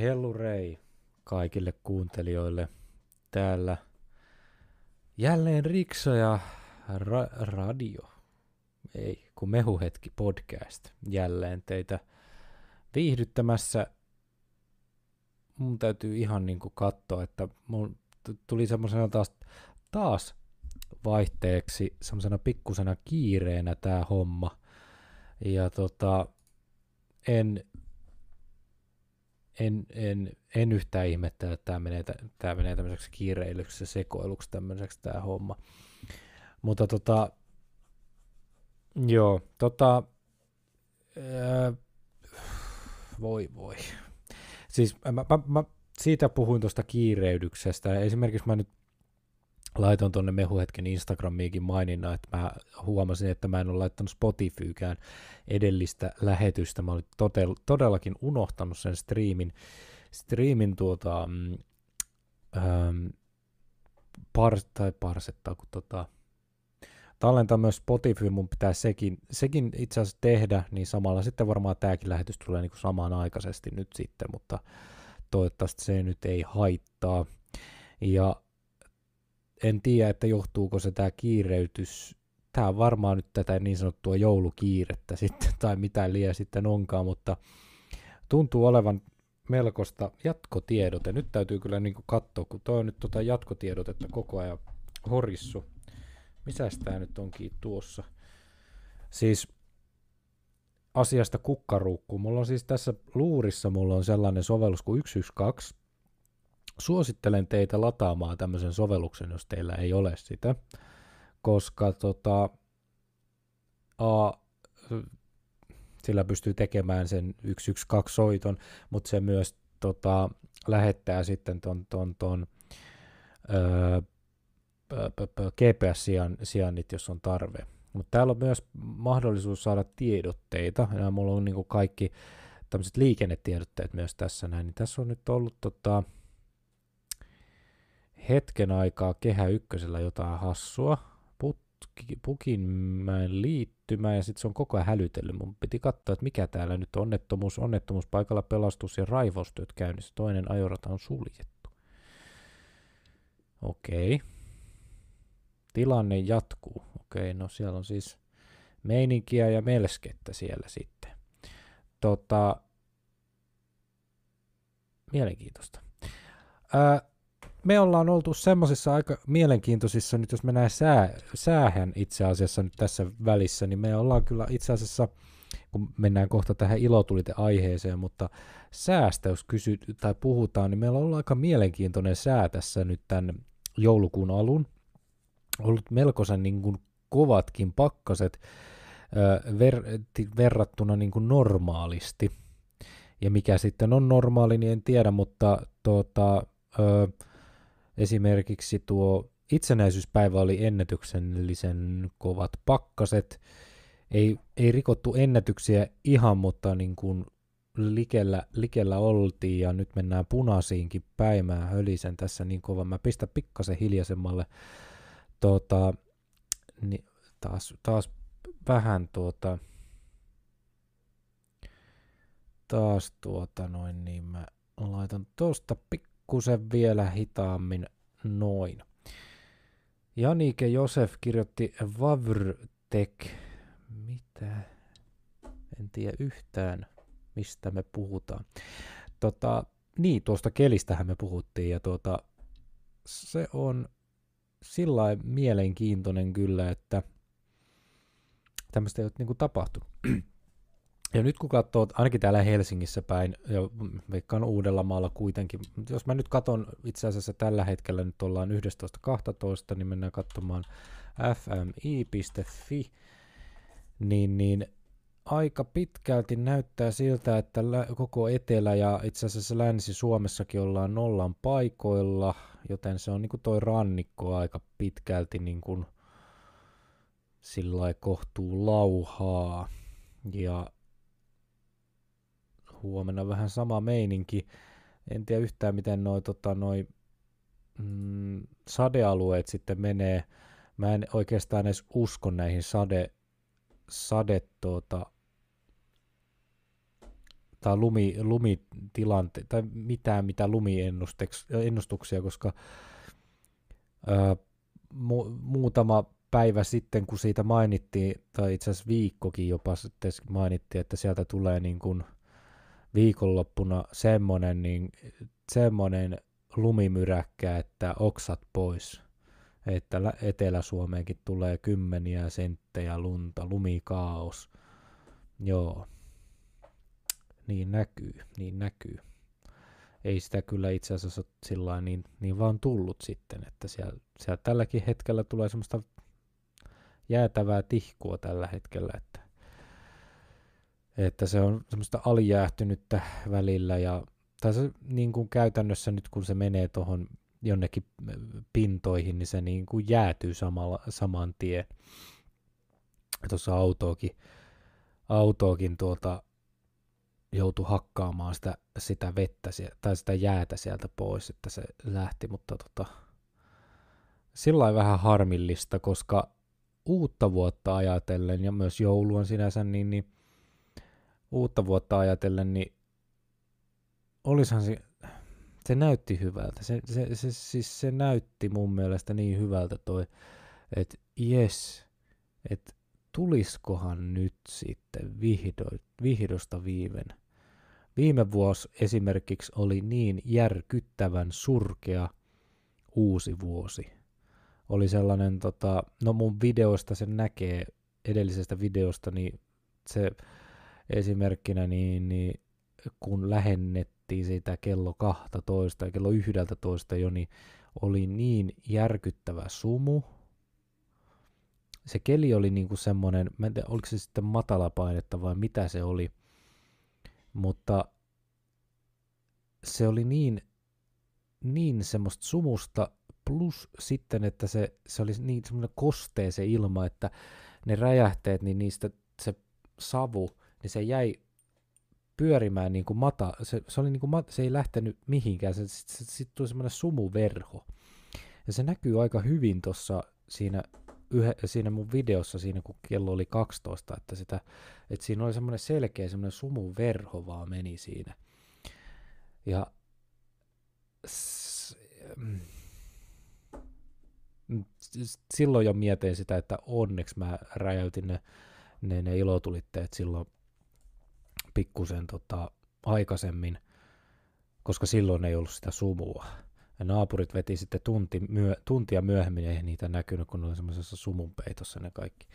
Hellurei kaikille kuuntelijoille täällä. Jälleen Riksa ja ra- radio. Ei, kun Mehuhetki podcast jälleen teitä viihdyttämässä. Mun täytyy ihan niinku katsoa, että mun tuli semmoisena taas, taas vaihteeksi semmoisena pikkusena kiireenä tämä homma. Ja tota, en en, en, en yhtään ihmettää, että tämä menee, tämä menee tämmöiseksi kiireilyksi ja sekoiluksi tämmöiseksi tämä homma. Mutta tota, joo, tota, ää, voi voi. Siis mä, mä, mä siitä puhuin tuosta kiireydyksestä. Esimerkiksi mä nyt laitoin tuonne Mehuhetken Instagramiikin maininnan, että mä huomasin, että mä en ole laittanut Spotifykään edellistä lähetystä. Mä olin todellakin unohtanut sen streamin, streamin tuota, mm, ähm, par, tai parsettaa, kun tota, tallentaa myös Spotify, mun pitää sekin, sekin itse asiassa tehdä, niin samalla sitten varmaan tämäkin lähetys tulee niin kuin samaan aikaisesti nyt sitten, mutta toivottavasti se nyt ei haittaa. Ja en tiedä, että johtuuko se tämä kiireytys, tämä on varmaan nyt tätä niin sanottua joulukiirettä sitten, tai mitä liian sitten onkaan, mutta tuntuu olevan melkoista jatkotiedote. Nyt täytyy kyllä niin katsoa, kun tuo on nyt tota jatkotiedotetta koko ajan horissu. Misäs tämä nyt onkin tuossa? Siis asiasta kukkaruukku. Mulla on siis tässä luurissa mulla on sellainen sovellus kuin 112, suosittelen teitä lataamaan tämmöisen sovelluksen, jos teillä ei ole sitä, koska tota, a, sillä pystyy tekemään sen 112 soiton, mutta se myös tota, lähettää sitten ton, ton, ton öö, GPS-sijainnit, jos on tarve. Mutta täällä on myös mahdollisuus saada tiedotteita, ja mulla on niinku kaikki tämmöiset liikennetiedotteet myös tässä näin, niin tässä on nyt ollut tota, hetken aikaa Kehä Ykkösellä jotain hassua. Putki, Pukinmäen liittymä ja sitten se on koko ajan hälytellyt. Mun piti katsoa, että mikä täällä nyt on onnettomuus, onnettomuus paikalla pelastus ja raivaustyöt käynnissä. Toinen ajorata on suljettu. Okei. Tilanne jatkuu. Okei, no siellä on siis meininkiä ja melskettä siellä sitten. Tota, mielenkiintoista. Ää, me ollaan oltu semmoisissa aika mielenkiintoisissa, nyt jos mennään sää, säähän itse asiassa nyt tässä välissä, niin me ollaan kyllä itse asiassa, kun mennään kohta tähän ilotulite-aiheeseen, mutta säästä jos kysyt tai puhutaan, niin meillä on ollut aika mielenkiintoinen sää tässä nyt tämän joulukuun alun. Ollut melkoisen niin kuin kovatkin pakkaset ver, verrattuna niin kuin normaalisti. Ja mikä sitten on normaali, niin en tiedä, mutta tuota, ö, Esimerkiksi tuo itsenäisyyspäivä oli ennätyksellisen kovat pakkaset. Ei, ei rikottu ennätyksiä ihan, mutta niin kuin likellä, likellä oltiin ja nyt mennään punaisiinkin päimään hölisen tässä niin kova. Mä pistän pikkasen hiljaisemmalle tuota, niin taas, taas vähän tuota, taas tuota noin, niin mä laitan tuosta pik- pikkusen vielä hitaammin noin. Janike Josef kirjoitti Vavrtek. Mitä? En tiedä yhtään, mistä me puhutaan. Tota, niin, tuosta kelistähän me puhuttiin ja tuota, se on sillä mielenkiintoinen kyllä, että tämmöistä ei ole niin tapahtunut. Ja nyt kun katsoo, ainakin täällä Helsingissä päin, ja veikkaan Uudellamaalla kuitenkin, jos mä nyt katson itse asiassa tällä hetkellä, nyt ollaan 11.12, niin mennään katsomaan fmi.fi, niin, niin aika pitkälti näyttää siltä, että koko Etelä ja itse asiassa Länsi-Suomessakin ollaan nollan paikoilla, joten se on niin kuin toi rannikko aika pitkälti niin kuin sillä kohtuu lauhaa. Ja huomenna vähän sama meininki. En tiedä yhtään, miten noi, tota, noi mm, sadealueet sitten menee. Mä en oikeastaan edes usko näihin sade, sade tuota, vastaa lumi, lumitilante tai mitään mitä lumiennustuksia, koska ää, mu, muutama päivä sitten, kun siitä mainittiin, tai itse asiassa viikkokin jopa sitten mainittiin, että sieltä tulee niin kuin viikonloppuna semmoinen, niin, semmoinen lumimyräkkä, että oksat pois. Että Etelä-Suomeenkin tulee kymmeniä senttejä lunta, lumikaos. Joo. Niin näkyy, niin näkyy. Ei sitä kyllä itse asiassa sillä niin, niin vaan tullut sitten, että siellä, siellä tälläkin hetkellä tulee semmoista jäätävää tihkua tällä hetkellä, että, että se on semmoista alijäähtynyttä välillä ja tai se niin kuin käytännössä nyt kun se menee tuohon jonnekin pintoihin, niin se niin kuin jäätyy samalla, saman tien. Tuossa autoakin, autoakin tuota, joutui hakkaamaan sitä, sitä vettä tai sitä jäätä sieltä pois, että se lähti, mutta tota, sillä vähän harmillista, koska uutta vuotta ajatellen ja myös joulua sinänsä, niin, niin uutta vuotta ajatellen, niin olisihan se, se näytti hyvältä. Se, se, se, siis se näytti mun mielestä niin hyvältä toi, että jes, että tuliskohan nyt sitten vihdo, vihdosta viiven. Viime vuosi esimerkiksi oli niin järkyttävän surkea uusi vuosi. Oli sellainen, tota, no mun videoista sen näkee, edellisestä videosta, niin se esimerkkinä, niin, niin kun lähennettiin sitä kello 12 ja kello 11 jo, niin oli niin järkyttävä sumu. Se keli oli niinku semmoinen, mä en tiedä, oliko se sitten matalapainetta vai mitä se oli, mutta se oli niin, niin semmoista sumusta, plus sitten, että se, se oli niin semmoinen kostee se ilma, että ne räjähteet, niin niistä se savu, niin se jäi pyörimään niin kuin mata, se, se, oli niin kuin mat, se ei lähtenyt mihinkään, se, sitten sit tuli semmoinen sumuverho. Ja se näkyy aika hyvin tuossa siinä, yhe, siinä mun videossa, siinä kun kello oli 12, että, sitä, että siinä oli semmoinen selkeä semmoinen sumuverho vaan meni siinä. Ja silloin jo mietin sitä, että onneksi mä räjäytin ne, ne, ne ilotulitteet silloin pikkusen tota, aikaisemmin, koska silloin ei ollut sitä sumua. Ja naapurit veti sitten tunti, myö, tuntia myöhemmin, ei niitä näkynyt, kun ne oli semmoisessa sumunpeitossa ne kaikki.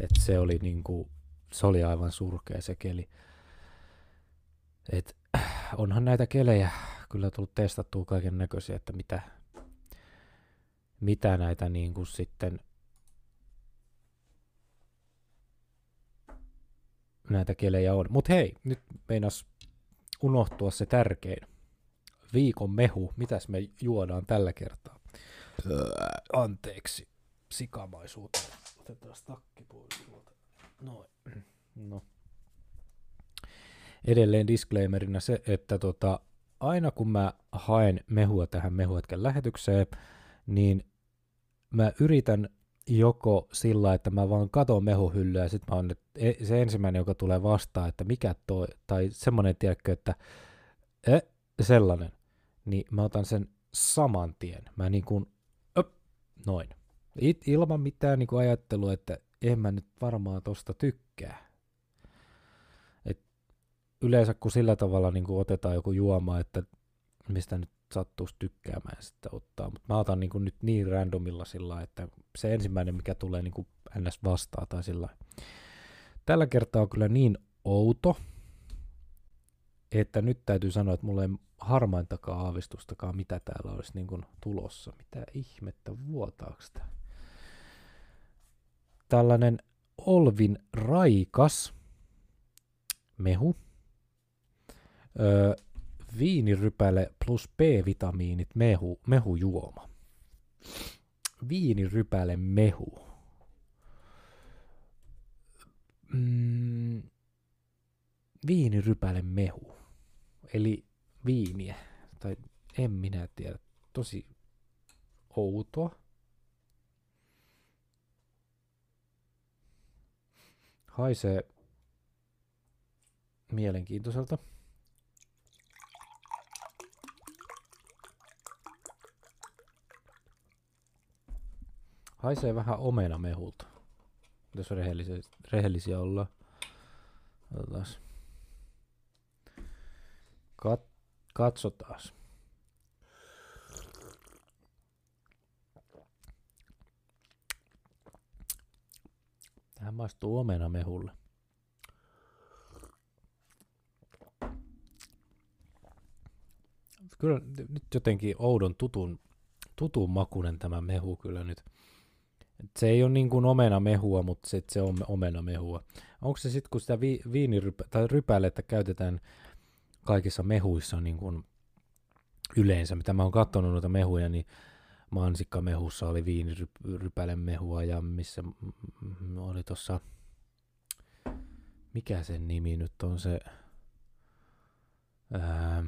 Et se oli niinku, se oli aivan surkea se keli. Et, onhan näitä kelejä kyllä tullut testattua kaiken näköisiä, että mitä, mitä näitä niin kuin sitten näitä kelejä on. Mutta hei, nyt meinas unohtua se tärkein. Viikon mehu, mitäs me juodaan tällä kertaa? Öö, anteeksi, sikamaisuutta. Otetaan takki pois Noin. No. Edelleen disclaimerina se, että tota, aina kun mä haen mehua tähän mehuetken lähetykseen, niin mä yritän joko sillä, että mä vaan katon mehuhyllyä ja sitten mä oon e, se ensimmäinen, joka tulee vastaan, että mikä toi, tai semmoinen, tiedätkö, että e, sellainen, niin mä otan sen saman tien. Mä niin kuin, öp, noin. It, ilman mitään niin kuin ajattelua, että en mä nyt varmaan tosta tykkää. Et yleensä kun sillä tavalla niin kuin otetaan joku juoma, että mistä nyt sattuisi tykkäämään sitten ottaa, mutta mä otan niin kuin nyt niin randomilla sillä että se ensimmäinen, mikä tulee niin kuin ns. vastaa tai sillä Tällä kertaa on kyllä niin outo, että nyt täytyy sanoa, että mulla ei harmaintakaan aavistustakaan, mitä täällä olisi niin kuin tulossa. Mitä ihmettä, vuotaako tämä? Tällainen Olvin raikas mehu. Öö, viinirypäle plus B-vitamiinit mehu, mehujuoma. Viinirypäle mehu. Mm, viinirypäle mehu. Eli viiniä. Tai en minä tiedä. Tosi outoa. Haisee mielenkiintoiselta. Haisee vähän omenamehulta. Jos rehellisiä, rehellisiä ollaan. Katsotaan. Kat, katsotaan. Tähän maistuu omenamehulle. Kyllä nyt jotenkin oudon tutun, tutun makunen tämä mehu kyllä nyt. Et se ei ole niin kuin omenamehua, mutta se, se on omenamehua. Onko se sitten, kun sitä vi, viinirypä, tai käytetään kaikissa mehuissa niin kuin yleensä, mitä mä oon katsonut noita mehuja, niin mansikkamehussa oli viinirypälemehua ja missä oli tuossa, mikä sen nimi nyt on se, ää,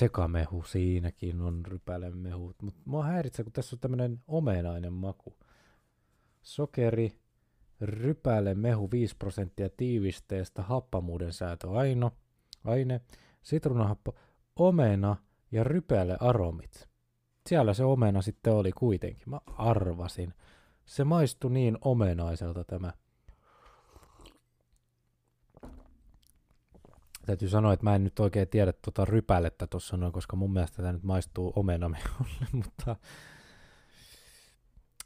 sekamehu siinäkin on rypälemehu, mutta mua häiritsee, kun tässä on tämmöinen omenainen maku. Sokeri, rypälemehu 5 prosenttia tiivisteestä, happamuuden säätö aino, aine, sitruunahappo, omena ja rypäle aromit. Siellä se omena sitten oli kuitenkin. Mä arvasin. Se maistui niin omenaiselta tämä. Täytyy sanoa, että mä en nyt oikein tiedä tuota rypälettä tuossa noin, koska mun mielestä tämä nyt maistuu omenamehulle, mutta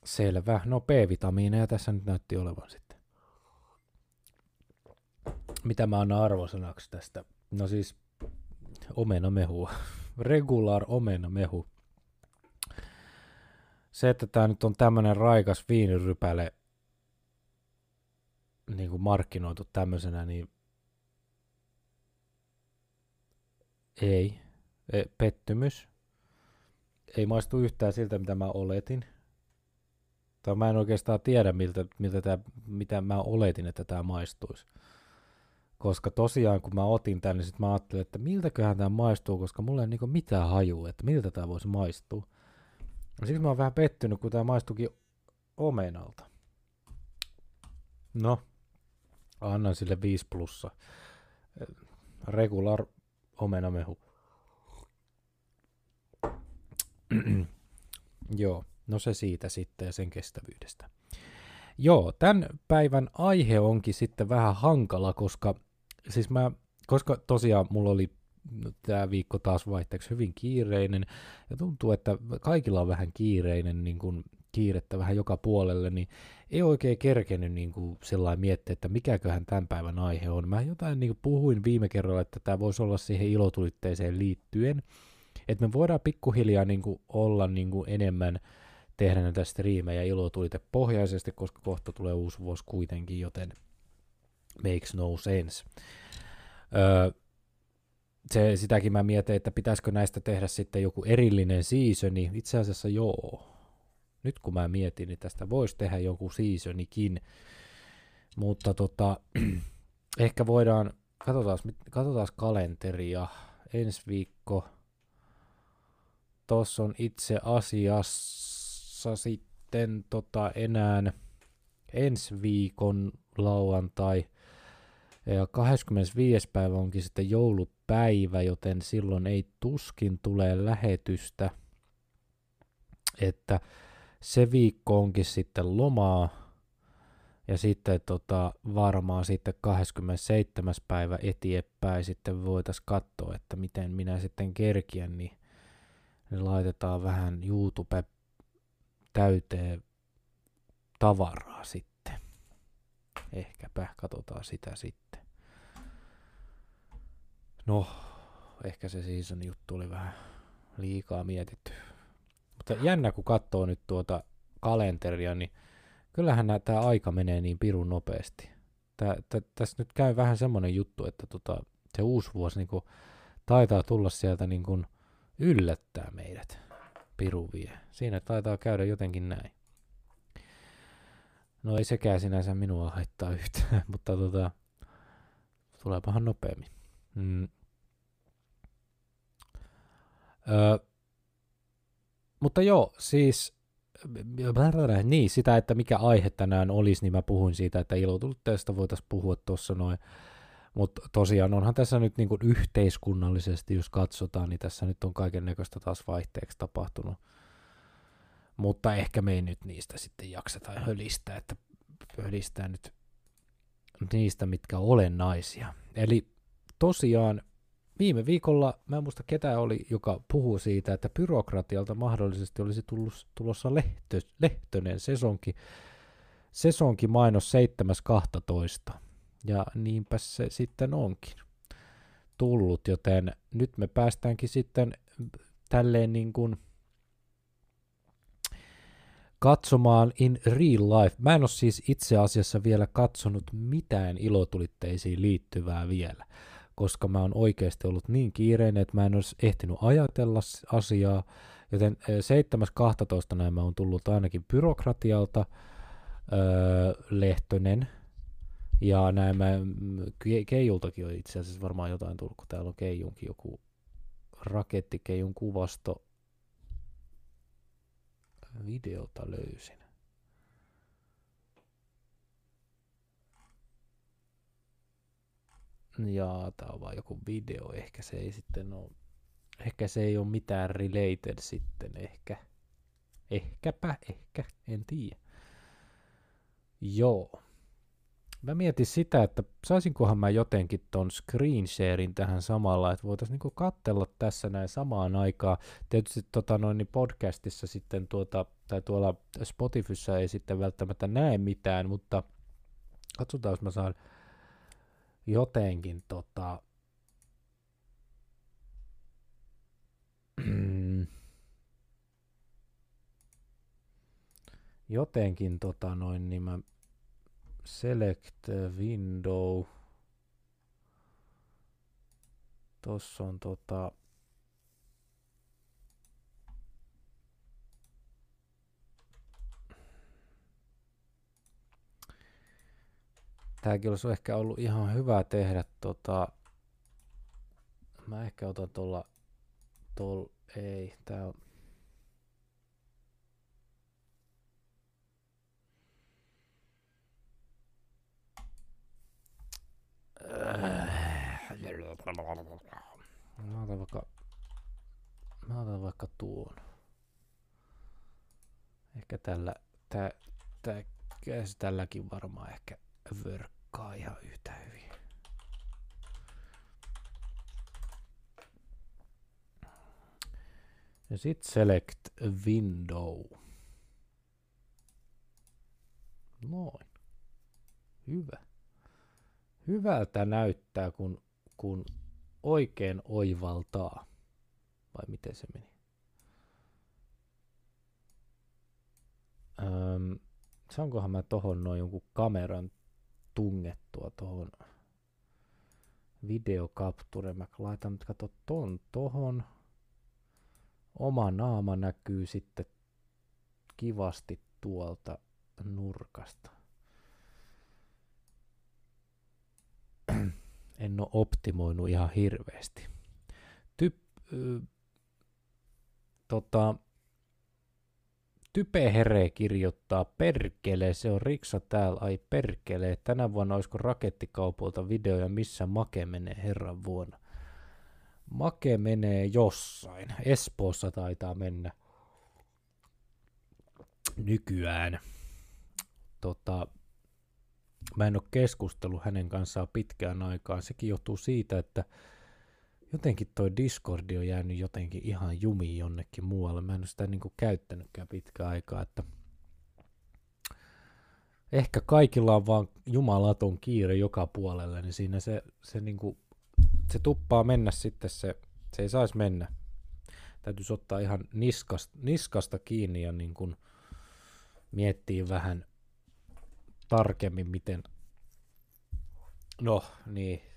selvä. No B-vitamiineja tässä nyt näytti olevan sitten. Mitä mä annan arvosanaksi tästä? No siis omenamehua. Regular omenamehu. Se, että tämä nyt on tämmöinen raikas viinirypäle niin kuin markkinoitu tämmöisenä, niin ei. E, pettymys. Ei maistu yhtään siltä, mitä mä oletin. Tai mä en oikeastaan tiedä, miltä, miltä tää, mitä mä oletin, että tämä maistuisi. Koska tosiaan, kun mä otin tänne, niin sit mä ajattelin, että miltäköhän tämä maistuu, koska mulla ei niinku mitään hajua, että miltä tämä voisi maistua. Ja siksi mä oon vähän pettynyt, kun tämä maistukin omenalta. No, annan sille 5 plussa. Regular omenamehu. Joo, no se siitä sitten ja sen kestävyydestä. Joo, tämän päivän aihe onkin sitten vähän hankala, koska siis mä, koska tosiaan mulla oli tämä viikko taas vaihteeksi hyvin kiireinen, ja tuntuu, että kaikilla on vähän kiireinen, niin kuin kiirettä vähän joka puolelle, niin ei oikein kerkenyt niin kuin sellainen miettiä, että mikäköhän tämän päivän aihe on. Mä jotain niin kuin puhuin viime kerralla, että tämä voisi olla siihen ilotulitteeseen liittyen, että me voidaan pikkuhiljaa niin kuin olla niin kuin enemmän tehdä näitä striimejä ilotulite pohjaisesti, koska kohta tulee uusi vuosi kuitenkin, joten makes no sense. Öö, se, sitäkin mä mietin, että pitäisikö näistä tehdä sitten joku erillinen seasoni. Itse asiassa joo. Nyt kun mä mietin, niin tästä voisi tehdä joku seasonikin. Mutta tota, ehkä voidaan, katsotaan, katsotaan kalenteria. Ensi viikko. Tuossa on itse asiassa sitten tota enää ensi viikon lauantai ja 25. päivä onkin sitten joulupäivä, joten silloin ei tuskin tule lähetystä. Että se viikko onkin sitten lomaa. Ja sitten tota, varmaan sitten 27. päivä eteenpäin sitten voitaisiin katsoa, että miten minä sitten kerkiän, niin, niin laitetaan vähän YouTube täyteen tavaraa sitten ehkäpä katsotaan sitä sitten. No, ehkä se season juttu oli vähän liikaa mietitty. Mutta jännä, kun katsoo nyt tuota kalenteria, niin kyllähän tämä aika menee niin pirun nopeasti. Tää, tä, tässä nyt käy vähän semmoinen juttu, että tota, se uusi vuosi niin taitaa tulla sieltä niin yllättää meidät piru vie. Siinä taitaa käydä jotenkin näin. No ei sekään sinänsä minua haittaa yhtään, mutta tota, tuleepahan nopeammin. Mm. Öö, mutta joo, siis niin, sitä, että mikä aihe tänään olisi, niin mä puhuin siitä, että ilotulitteesta voitaisiin puhua tuossa noin. Mutta tosiaan onhan tässä nyt niin yhteiskunnallisesti, jos katsotaan, niin tässä nyt on kaiken näköistä taas vaihteeksi tapahtunut. Mutta ehkä me ei nyt niistä sitten jakseta hölistää, että hölistää nyt niistä, mitkä olennaisia. Eli tosiaan viime viikolla, mä en muista ketä oli, joka puhuu siitä, että byrokratialta mahdollisesti olisi tullut, tulossa lehtö, lehtönen sesonki, sesonki mainos 7.12. Ja niinpä se sitten onkin tullut, joten nyt me päästäänkin sitten tälleen niin kuin katsomaan in real life. Mä en ole siis itse asiassa vielä katsonut mitään ilotulitteisiin liittyvää vielä, koska mä oon oikeasti ollut niin kiireinen, että mä en olisi ehtinyt ajatella asiaa, joten 7.12. näin mä oon tullut ainakin byrokratialta öö, Lehtonen, ja näin mä, Keijultakin on itse asiassa varmaan jotain tullut, kun täällä on Keijunkin joku rakettikeijun kuvasto. Videota löysin. Ja tää on vaan joku video, ehkä se ei sitten ole, ehkä se ei ole mitään related sitten, ehkä. Ehkäpä, ehkä, en tiedä. Joo mä mietin sitä, että saisinkohan mä jotenkin ton screen sharein tähän samalla, että voitaisiin niinku katsella tässä näin samaan aikaan. Tietysti tota noin, niin podcastissa sitten tuota, tai tuolla Spotifyssa ei sitten välttämättä näe mitään, mutta katsotaan, jos mä saan jotenkin tota, jotenkin tota noin, niin mä select window. Tossa on tota Tääkin olisi ehkä ollut ihan hyvä tehdä tota Mä ehkä otan tuolla tol ei, tää on Mä otan vaikka, mä otan vaikka tuon. Ehkä tällä, tää, tää, tälläkin varmaan ehkä vörkkaa ihan yhtä hyvin. Ja sit select window. Noin. Hyvä hyvältä näyttää, kun, kun oikein oivaltaa. Vai miten se meni? Öm, saankohan mä tohon noin jonkun kameran tungettua tohon videokapture. Mä laitan nyt kato ton tohon. Oma naama näkyy sitten kivasti tuolta nurkasta. en ole optimoinut ihan hirveästi. Typ, ö, tota, Type Here kirjoittaa, perkele, se on Riksa täällä, ai perkele, tänä vuonna olisiko rakettikaupolta videoja, missä Make menee herran vuonna. Make menee jossain, Espoossa taitaa mennä nykyään. Tota, mä en ole keskustellut hänen kanssaan pitkään aikaan. Sekin johtuu siitä, että jotenkin toi Discordi on jäänyt jotenkin ihan jumiin jonnekin muualle. Mä en ole sitä niinku käyttänytkään pitkään aikaa, että ehkä kaikilla on vaan jumalaton kiire joka puolelle, niin siinä se, se, niinku, se tuppaa mennä sitten se, se ei saisi mennä. Täytyisi ottaa ihan niskasta, niskasta kiinni ja niin kuin miettiä vähän tarkemmin, miten... No, niin.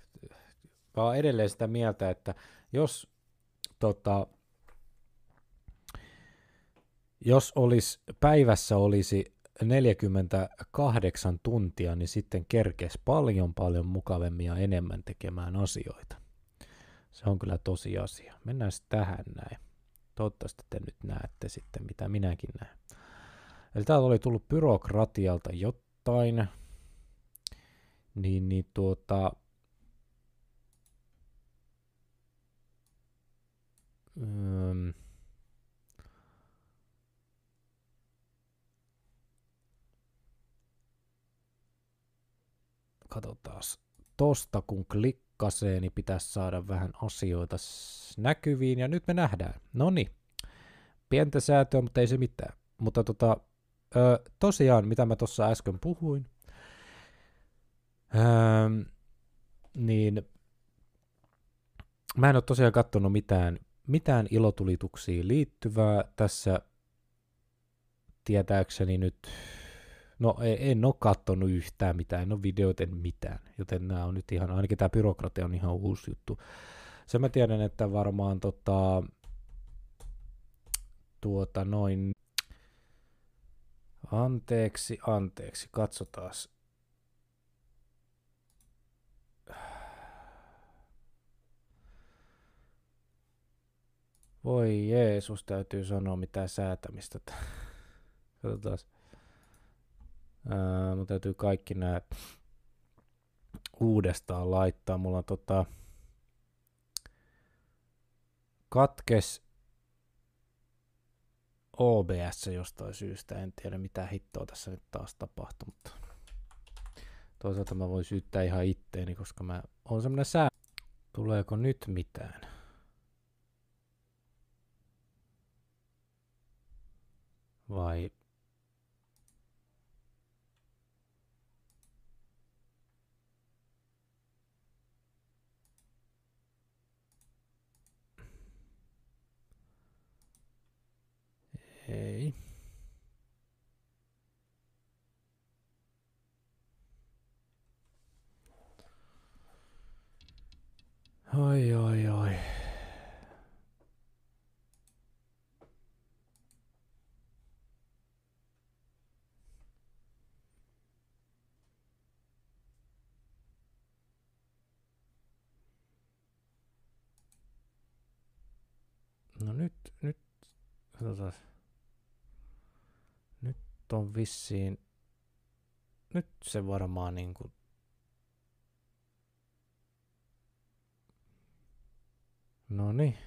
Mä oon edelleen sitä mieltä, että jos tota, jos olisi, päivässä olisi 48 tuntia, niin sitten kerkes paljon paljon mukavemmin ja enemmän tekemään asioita. Se on kyllä tosi asia. Mennään sitten tähän näin. Toivottavasti te nyt näette sitten, mitä minäkin näen. Eli täältä oli tullut byrokratialta jotain, niin, niin tuota, Öm, katsotaan. Tosta kun klikkasee, niin pitäisi saada vähän asioita näkyviin, ja nyt me nähdään. No niin, pientä säätöä, mutta ei se mitään. Mutta tota, ö, tosiaan, mitä mä tuossa äsken puhuin, ö, niin mä en ole tosiaan katsonut mitään, mitään ilotulituksiin liittyvää tässä tietääkseni nyt No en ole katsonut yhtään mitään, en ole videoiden mitään, joten nämä on nyt ihan, ainakin tämä byrokratia on ihan uusi juttu. Se mä tiedän, että varmaan tota, tuota noin, anteeksi, anteeksi, katsotaan. Voi Jeesus, täytyy sanoa mitä säätämistä. Katsotaan. Ää, mun täytyy kaikki nämä uudestaan laittaa. Mulla on tota, katkes OBS jostain syystä. En tiedä mitä hittoa tässä nyt taas tapahtuu, mutta toisaalta mä voin syyttää ihan itteeni, koska mä oon semmonen sää. Tuleeko nyt mitään? Vai Ei. Oi, oi, oi. No nyt, nyt, katsotaan on vissiin, nyt se varmaan niin kuin No niin.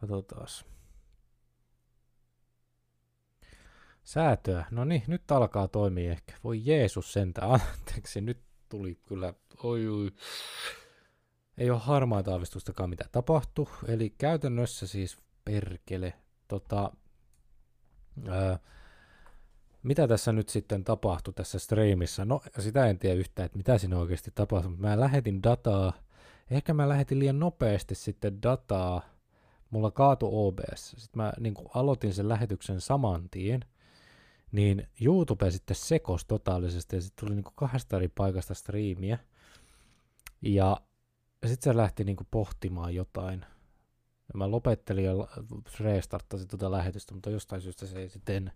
Katsotaan. Säätöä. No niin, nyt alkaa toimia ehkä. Voi Jeesus sentä. Anteeksi, nyt tuli kyllä. Oi, oi. Ei ole harmaa aavistustakaan mitä tapahtuu. Eli käytännössä siis perkele. Tota, ää, mitä tässä nyt sitten tapahtui tässä streamissa? No sitä en tiedä yhtään, että mitä siinä oikeasti tapahtui. Mä lähetin dataa. Ehkä mä lähetin liian nopeasti sitten dataa. Mulla kaatu OBS. Sitten mä niin aloitin sen lähetyksen saman tien – niin YouTube sitten sekos totaalisesti ja sitten tuli niinku kahdesta eri paikasta striimiä. Ja sitten se lähti niinku pohtimaan jotain. Ja mä lopettelin ja restarttasin tuota lähetystä, mutta jostain syystä se ei sitten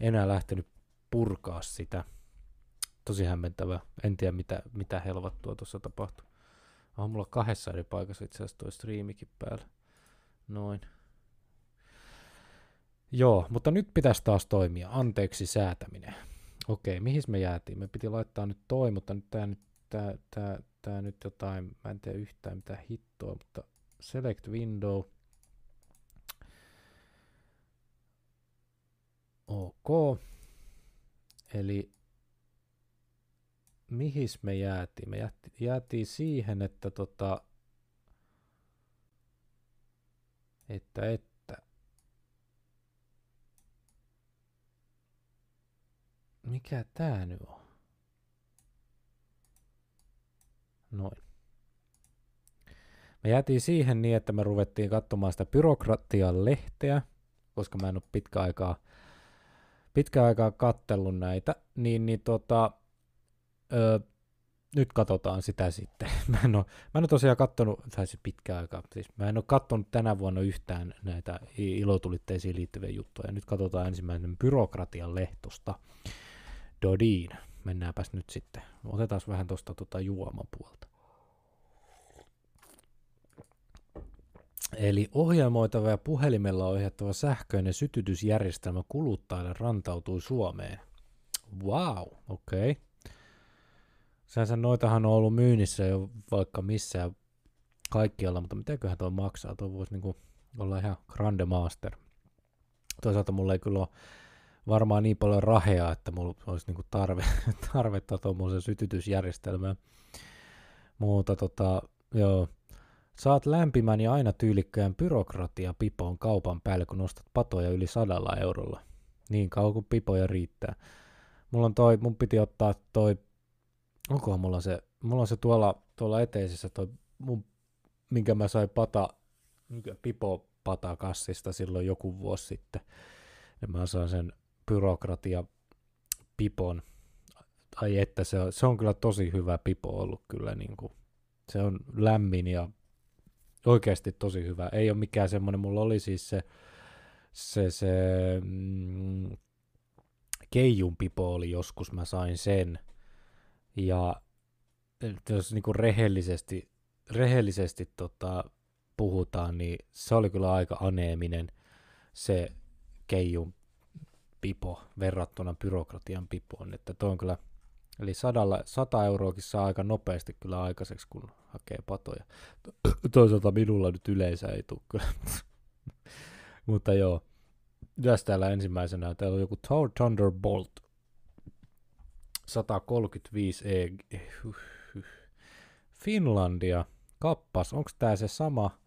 enää lähtenyt purkaa sitä. Tosi hämmentävä. En tiedä mitä, mitä helvattua tuossa tapahtui. On mulla kahdessa eri paikassa itse asiassa toi striimikin päällä. Noin. Joo, mutta nyt pitäisi taas toimia. Anteeksi säätäminen. Okei, mihin me jäätiin? Me piti laittaa nyt toi, mutta nyt tää, nyt, tää, tää, tää nyt jotain, mä en tiedä yhtään mitä hittoa, mutta select window. Ok. Eli mihin me jäätiin? Me jäätiin siihen, että tota, että, että Mikä tää nyt on? Noin. Me jäätiin siihen niin, että me ruvettiin katsomaan sitä byrokratian lehteä, koska mä en ole pitkä aikaa, pitkä aikaa kattellut näitä, niin, niin tota, ö, nyt katsotaan sitä sitten. Mä en ole, mä en ole tosiaan katsonut, tai siis pitkä aikaa, siis mä en ole katsonut tänä vuonna yhtään näitä ilotulitteisiin liittyviä juttuja. Nyt katsotaan ensimmäinen byrokratian lehtosta. Dodiin. Mennäänpäs nyt sitten. Otetaan vähän tuosta tota juomapuolta. Eli ohjelmoitava ja puhelimella ohjattava sähköinen sytytysjärjestelmä kuluttajalle rantautui Suomeen. Wow, okei. Okay. Sänsä noitahan on ollut myynnissä jo vaikka missään kaikkialla, mutta mitenköhän tuo maksaa? Tuo voisi niinku olla ihan grande master. Toisaalta mulla ei kyllä ole varmaan niin paljon rahea, että mulla olisi niinku tarve, tarvetta tuommoisen sytytysjärjestelmään. Mutta tota, joo, Saat lämpimän ja aina tyylikkään byrokratia pipoon kaupan päälle, kun nostat patoja yli sadalla eurolla. Niin kauan kuin pipoja riittää. Mulla on toi, mun piti ottaa toi, onkohan mulla se, mulla on se tuolla, tuolla eteisessä toi mun, minkä mä sain pata, pipo pata kassista silloin joku vuosi sitten. Ja mä saan sen byrokratia pipon. Ai että se on, se on kyllä tosi hyvä pipo ollut kyllä niin kuin, se on lämmin ja oikeasti tosi hyvä. Ei ole mikään semmoinen, mulla oli siis se, se, se mm, keijun pipo oli joskus, mä sain sen. Ja jos niinku rehellisesti, rehellisesti tota, puhutaan, niin se oli kyllä aika aneeminen se keijun pipo verrattuna byrokratian pipoon, että toi on kyllä Eli sadalla, sata euroakin saa aika nopeasti kyllä aikaiseksi, kun hakee patoja. Toisaalta minulla nyt yleensä ei tule kyllä. Mutta joo. Tässä täällä ensimmäisenä, täällä on joku Thor Thunderbolt 135 e. Finlandia. Kappas, onko tämä se sama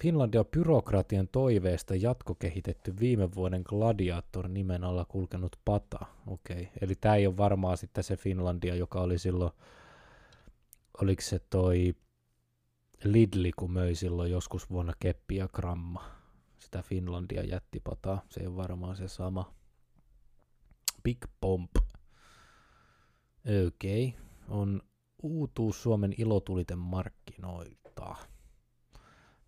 Finlandia byrokratian toiveesta jatkokehitetty viime vuoden Gladiator nimen alla kulkenut pata. Okei, okay. eli tämä ei ole varmaan sitten se Finlandia, joka oli silloin, oliko se toi Lidli, kun möi silloin joskus vuonna keppi ja gramma. Sitä Finlandia jättipataa, se ei ole varmaan se sama. Big Pomp. Okei, okay. on uutuus Suomen ilotuliten markkinoilta.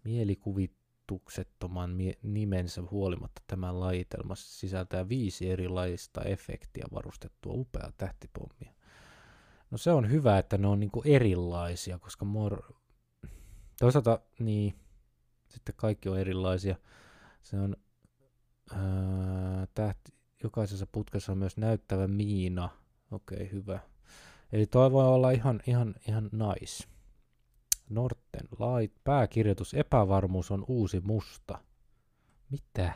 Mielikuvituksettoman mie- nimensä huolimatta tämä lajitelma sisältää viisi erilaista efektiä varustettua upea tähtipommia. No se on hyvä, että ne on niinku erilaisia, koska mor... toisaalta niin, sitten kaikki on erilaisia. Se on ää, tähti, jokaisessa putkessa on myös näyttävä miina. Okei, okay, hyvä. Eli toi voi olla ihan, ihan, ihan nice. Norten Light, pääkirjoitus, epävarmuus on uusi musta. Mitä?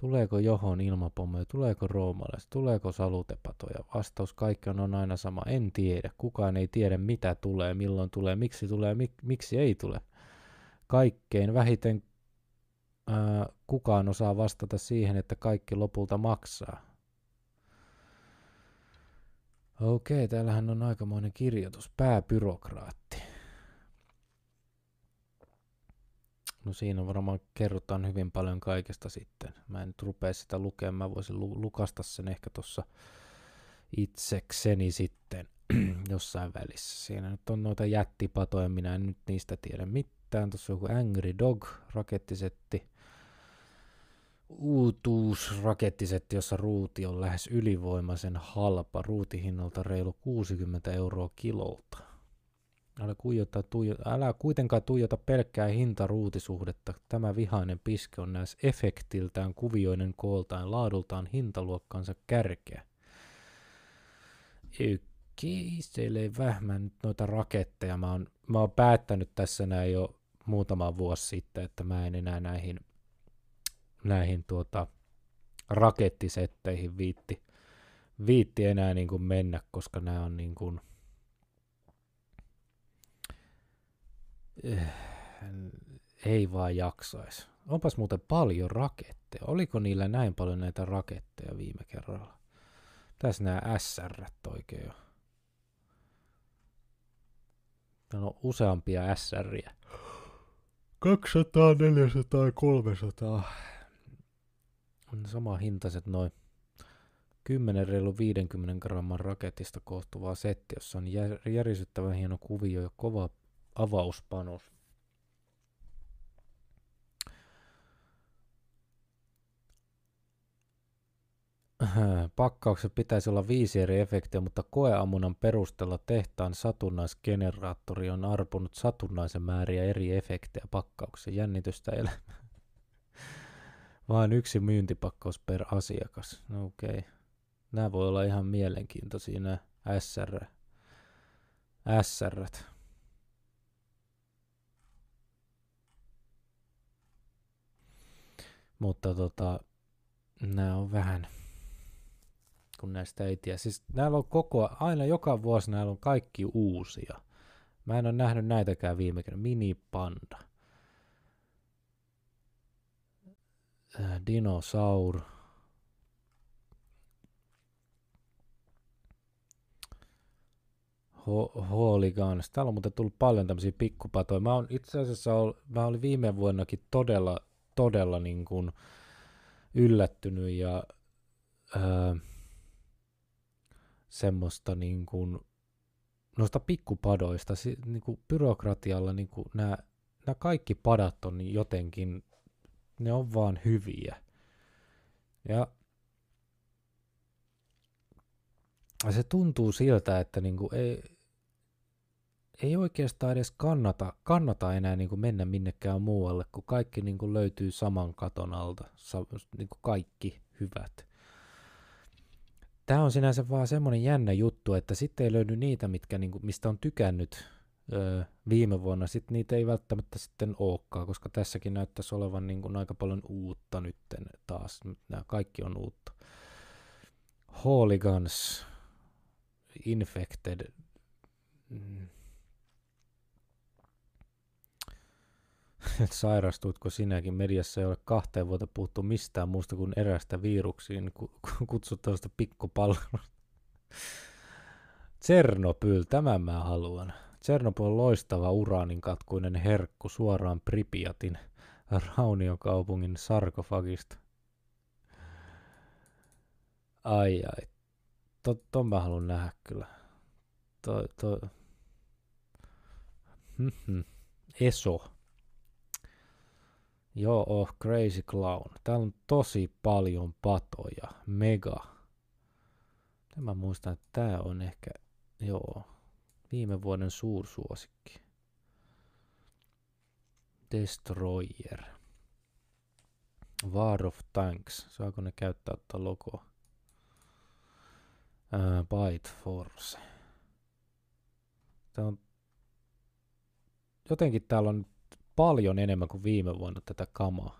Tuleeko johon ilmapommeja, tuleeko roomalaiset, tuleeko salutepatoja? Vastaus kaikki on aina sama, en tiedä. Kukaan ei tiedä mitä tulee, milloin tulee, miksi tulee, mik, miksi ei tule. Kaikkein vähiten ää, kukaan osaa vastata siihen, että kaikki lopulta maksaa. Okei, täällähän on aikamoinen kirjoitus. Pääbyrokraatti. No siinä varmaan kerrotaan hyvin paljon kaikesta sitten. Mä en nyt rupea sitä lukemaan, mä voisin lu- lukasta sen ehkä tuossa itsekseni sitten jossain välissä. Siinä nyt on noita jättipatoja, minä en nyt niistä tiedä mitään. Tuossa on joku Angry Dog rakettisetti uutuusrakettisetti, jossa ruuti on lähes ylivoimaisen halpa, ruutihinnalta reilu 60 euroa kilolta. Älä, kuijota, tuijo, älä kuitenkaan tuijota pelkkää hintaruutisuhdetta. Tämä vihainen piske on näissä efektiltään, kuvioinen kooltaan, laadultaan hintaluokkansa kärkeä. Kiistelee vähmän nyt noita raketteja. Mä oon, mä oon päättänyt tässä näin jo muutama vuosi sitten, että mä en enää näihin näihin tuota, rakettisetteihin viitti, viitti enää niin kuin mennä, koska nämä on niin kuin, eh, ei vaan jaksaisi. Onpas muuten paljon raketteja. Oliko niillä näin paljon näitä raketteja viime kerralla? Tässä nämä SR oikein jo. Täällä on useampia SRiä. 200, 400, 300 on sama hintaiset noin 10 reilu 50 gramman raketista koostuvaa setti, jossa on jär, järisyttävän hieno kuvio ja kova avauspanos. Pakkauksessa pitäisi olla viisi eri efektiä, mutta koeammunnan perusteella tehtaan satunnaisgeneraattori on arpunut satunnaisen määriä eri efektejä pakkauksessa. Jännitystä ei Vain yksi myyntipakkaus per asiakas. No okei. Okay. Nämä voi olla ihan mielenkiintoisia nämä SR. SR. Mutta tota, nämä on vähän, kun näistä ei tiedä. Siis näillä on koko, aina joka vuosi näillä on kaikki uusia. Mä en ole nähnyt näitäkään viime kerran. Mini Panda. Äh, Dinosaur. Ho- Hooligans. Täällä on muuten tullut paljon tämmöisiä pikkupatoja. Mä oon itse asiassa, ol, mä olin viime vuonnakin todella, todella niin kuin, yllättynyt ja ää, semmoista niin kuin, noista pikkupadoista, si, niin kuin byrokratialla niin kuin nämä, nämä kaikki padat on jotenkin, ne on vaan hyviä. Ja se tuntuu siltä, että niin kuin ei, ei oikeastaan edes kannata, kannata enää niin kuin mennä minnekään muualle, kun kaikki niin kuin löytyy saman katon alta, sa, niin kuin kaikki hyvät. Tämä on sinänsä vaan semmoinen jännä juttu, että sitten ei löydy niitä, mitkä, niin kuin, mistä on tykännyt viime vuonna, sitten niitä ei välttämättä sitten olekaan, koska tässäkin näyttäisi olevan niin kuin aika paljon uutta nytten taas. Nämä kaikki on uutta. Hooligans, Infected, mm sairastutko sinäkin. Mediassa ei ole kahteen vuotta puhuttu mistään muusta kuin erästä viruksiin kutsuttavasta pikkupalvelusta. Tsernobyl, tämän mä haluan. Tsernobyl on loistava uraanin katkuinen herkku suoraan Pripiatin rauniokaupungin sarkofagista. Ai ai, to, ton mä haluan nähdä kyllä. To, to. Hmm, Eso. Joo, oh, Crazy Clown. Täällä on tosi paljon patoja. Mega. Mä muistan, että tää on ehkä, joo, viime vuoden suursuosikki. Destroyer. War of Tanks. Saako ne käyttää tuota logoa? Byte Force. Tää on, jotenkin täällä on paljon enemmän kuin viime vuonna tätä kamaa.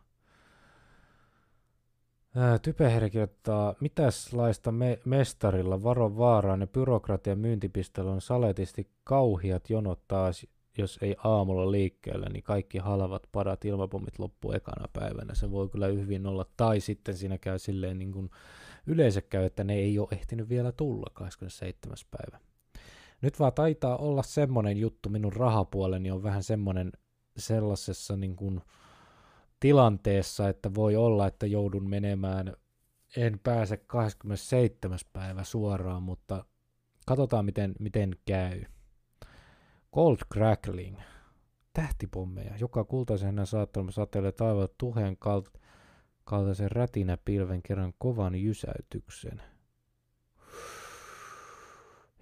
Kirjoittaa, mitäs laista me- mestarilla varo vaaraan ja byrokratian myyntipisteellä on saletisti kauhiat jonot taas, jos ei aamulla liikkeellä, niin kaikki halavat padat ilmapommit loppuu ekana päivänä. Se voi kyllä hyvin olla. Tai sitten siinä käy silleen niin kuin yleensä käy, että ne ei ole ehtinyt vielä tulla 27. päivä. Nyt vaan taitaa olla semmonen juttu, minun rahapuoleni on vähän semmonen sellaisessa niin kuin tilanteessa, että voi olla, että joudun menemään, en pääse 27. päivä suoraan, mutta katsotaan miten, miten käy. Cold Crackling, tähtipommeja, joka kultaisen hänen saattelema satelee taivaalta tuheen kalt- kaltaisen rätinäpilven kerran kovan jysäytyksen.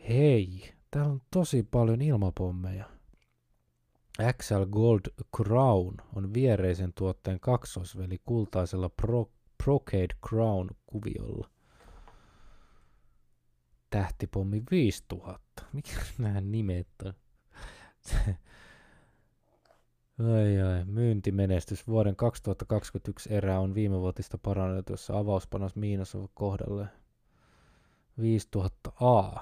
Hei, täällä on tosi paljon ilmapommeja. XL Gold Crown on viereisen tuotteen kaksosveli kultaisella Pro, Procade Crown kuviolla. Tähtipommi 5000. Mikä nämä nimet on? ai ai, myyntimenestys. Vuoden 2021 erä on viimevuotista parannettu, jossa avauspanos miinus on kohdalle 5000A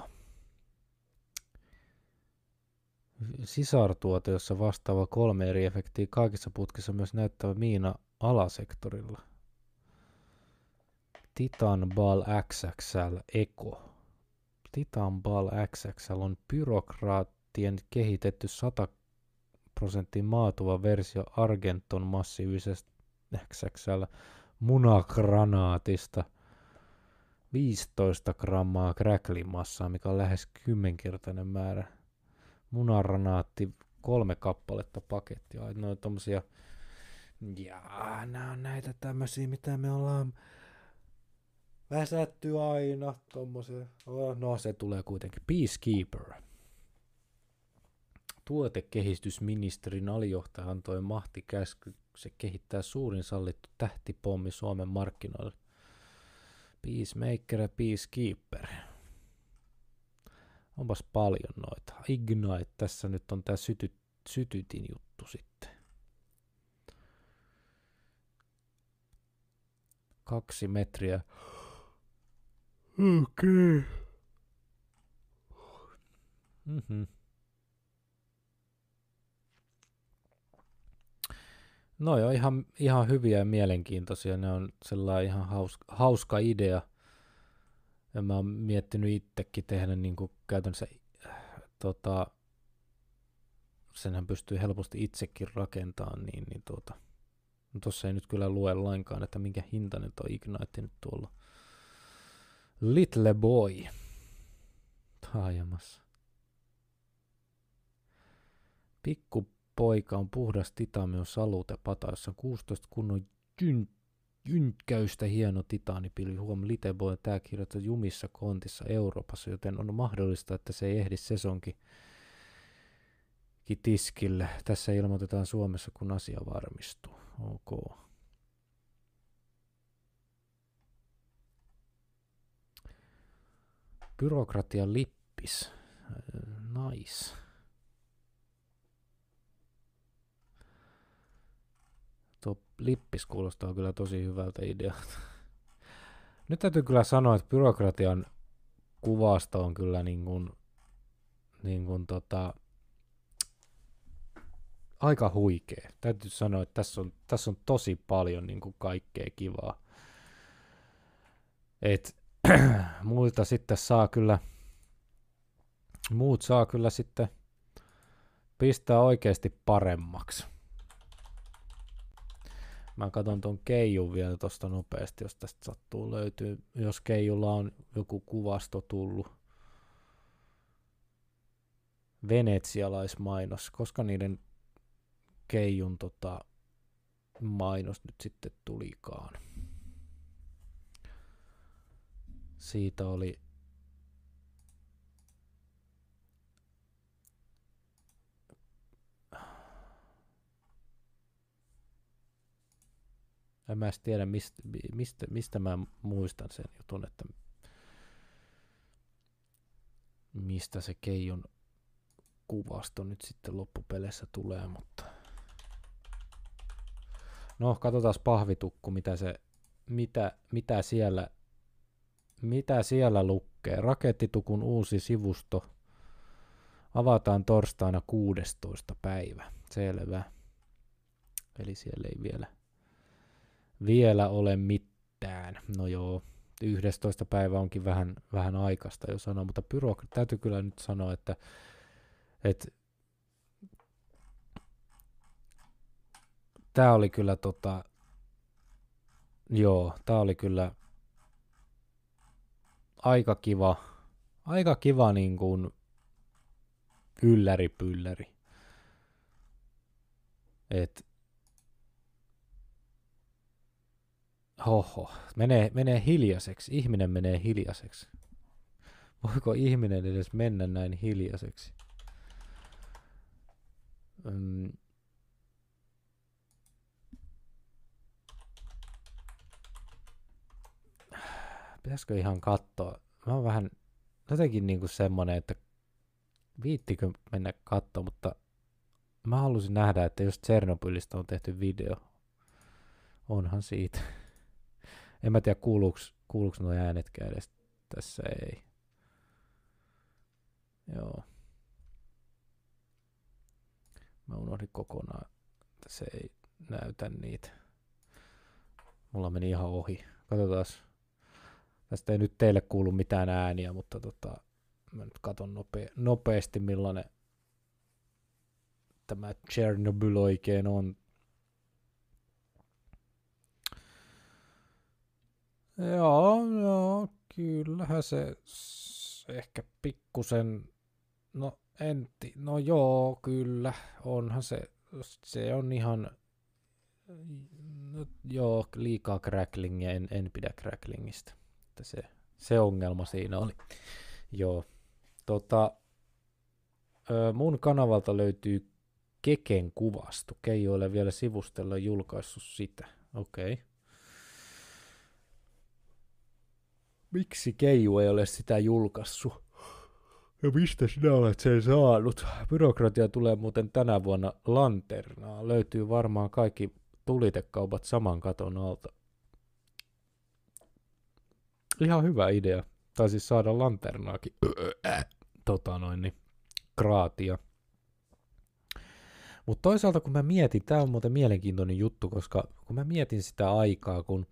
sisartuote, jossa vastaava kolme eri efektiä kaikissa putkissa myös näyttävä miina alasektorilla. Titan Ball XXL Eco. Titan Ball XXL on byrokraattien kehitetty 100 prosenttia maatuva versio Argenton massiivisesta XXL munagranaatista 15 grammaa crackling-massaa, mikä on lähes kymmenkertainen määrä munaranaatti, kolme kappaletta pakettia. Ne on tommosia, ja nämä on näitä tämmöisiä, mitä me ollaan Väsätty aina tommosia. No se tulee kuitenkin. Peacekeeper. Tuotekehitysministerin alijohtaja antoi mahti käsky se kehittää suurin sallittu tähtipommi Suomen markkinoille. Peacemaker ja Peacekeeper. Onpas paljon noita. Ignite, tässä nyt on tää syty, sytytin juttu sitten. Kaksi metriä. Okei. Okay. Mm-hmm. No joo, ihan, ihan hyviä ja mielenkiintoisia. Ne on sellainen ihan hauska, hauska idea. Ja mä oon miettinyt itsekin tehdä niin kuin käytännössä, tota, senhän pystyy helposti itsekin rakentamaan, niin, niin tuota, no tossa ei nyt kyllä lue lainkaan, että minkä hintainen tuo Ignite nyt tuolla. Little Boy. Taajamassa. Pikku poika on puhdas titanium salute pata, jossa on 16 kunnon jyntkäystä hieno titaanipilvi. Huom, Liteboy tämä kirjoittaa jumissa kontissa Euroopassa, joten on mahdollista, että se ei ehdi sesonkin tiskille. Tässä ilmoitetaan Suomessa, kun asia varmistuu. Ok. Byrokratian lippis. Nice. Tuo lippis kuulostaa kyllä tosi hyvältä idealta. Nyt täytyy kyllä sanoa, että byrokratian kuvasto on kyllä niin kuin, niin kuin tota, aika huikea. Täytyy sanoa, että tässä on, tässä on tosi paljon niin kuin kaikkea kivaa. Et, muilta sitten saa kyllä, muut saa kyllä sitten pistää oikeasti paremmaksi. Mä katson ton Keijun vielä tosta nopeasti, jos tästä sattuu löytyy. Jos Keijulla on joku kuvasto tullut. Venetsialaismainos, koska niiden Keijun tota, mainos nyt sitten tulikaan. Siitä oli En mä tiedä, mistä, mistä, mistä mä muistan sen jutun, että mistä se Keijon kuvasto nyt sitten loppupeleissä tulee, mutta no katsotaan pahvitukku, mitä se, mitä, mitä siellä, mitä siellä lukee. Rakettitukun uusi sivusto avataan torstaina 16. päivä. Selvä. Eli siellä ei vielä vielä ole mitään. No joo, 11. päivä onkin vähän, vähän aikaista jo sanoa, mutta byrokra- täytyy kyllä nyt sanoa, että, että tämä oli kyllä tota, joo, tämä oli kyllä aika kiva, aika kiva niin kuin ylläri pylläri. Et Hoho, menee, menee hiljaiseksi. Ihminen menee hiljaiseksi. Voiko ihminen edes mennä näin hiljaiseksi? Mm. Pitäisikö ihan katsoa? Mä oon vähän jotenkin niinku semmonen, että viittikö mennä katsoa, mutta mä halusin nähdä, että jos Tsernobylistä on tehty video. Onhan siitä. En mä tiedä, kuuluuks nuo äänetkään edes tässä, ei. Joo. Mä unohdin kokonaan, se ei näytä niitä. Mulla meni ihan ohi. Katsotaan. Tästä ei nyt teille kuulu mitään ääniä, mutta tota, mä nyt katon nope- nopeasti millainen tämä Chernobyl oikein on. Joo, joo, kyllähän se, ehkä pikkusen, no en, no joo, kyllä, onhan se, se on ihan, no, joo, liikaa cracklingia, en, en pidä cracklingista. että se, se ongelma siinä oli. Joo. Tota, mun kanavalta löytyy Keken kuvasto. Keijo ole vielä sivustella julkaissut sitä. Okei. Okay. Miksi Keiju ei ole sitä julkaissut? Ja mistä sinä olet sen saanut? Byrokratia tulee muuten tänä vuonna lanternaa. Löytyy varmaan kaikki tulitekaupat saman katon alta. Ihan hyvä idea. Tai siis saada lanternaakin. Tota noin, niin kraatia. Mutta toisaalta kun mä mietin, tämä on muuten mielenkiintoinen juttu, koska kun mä mietin sitä aikaa, kun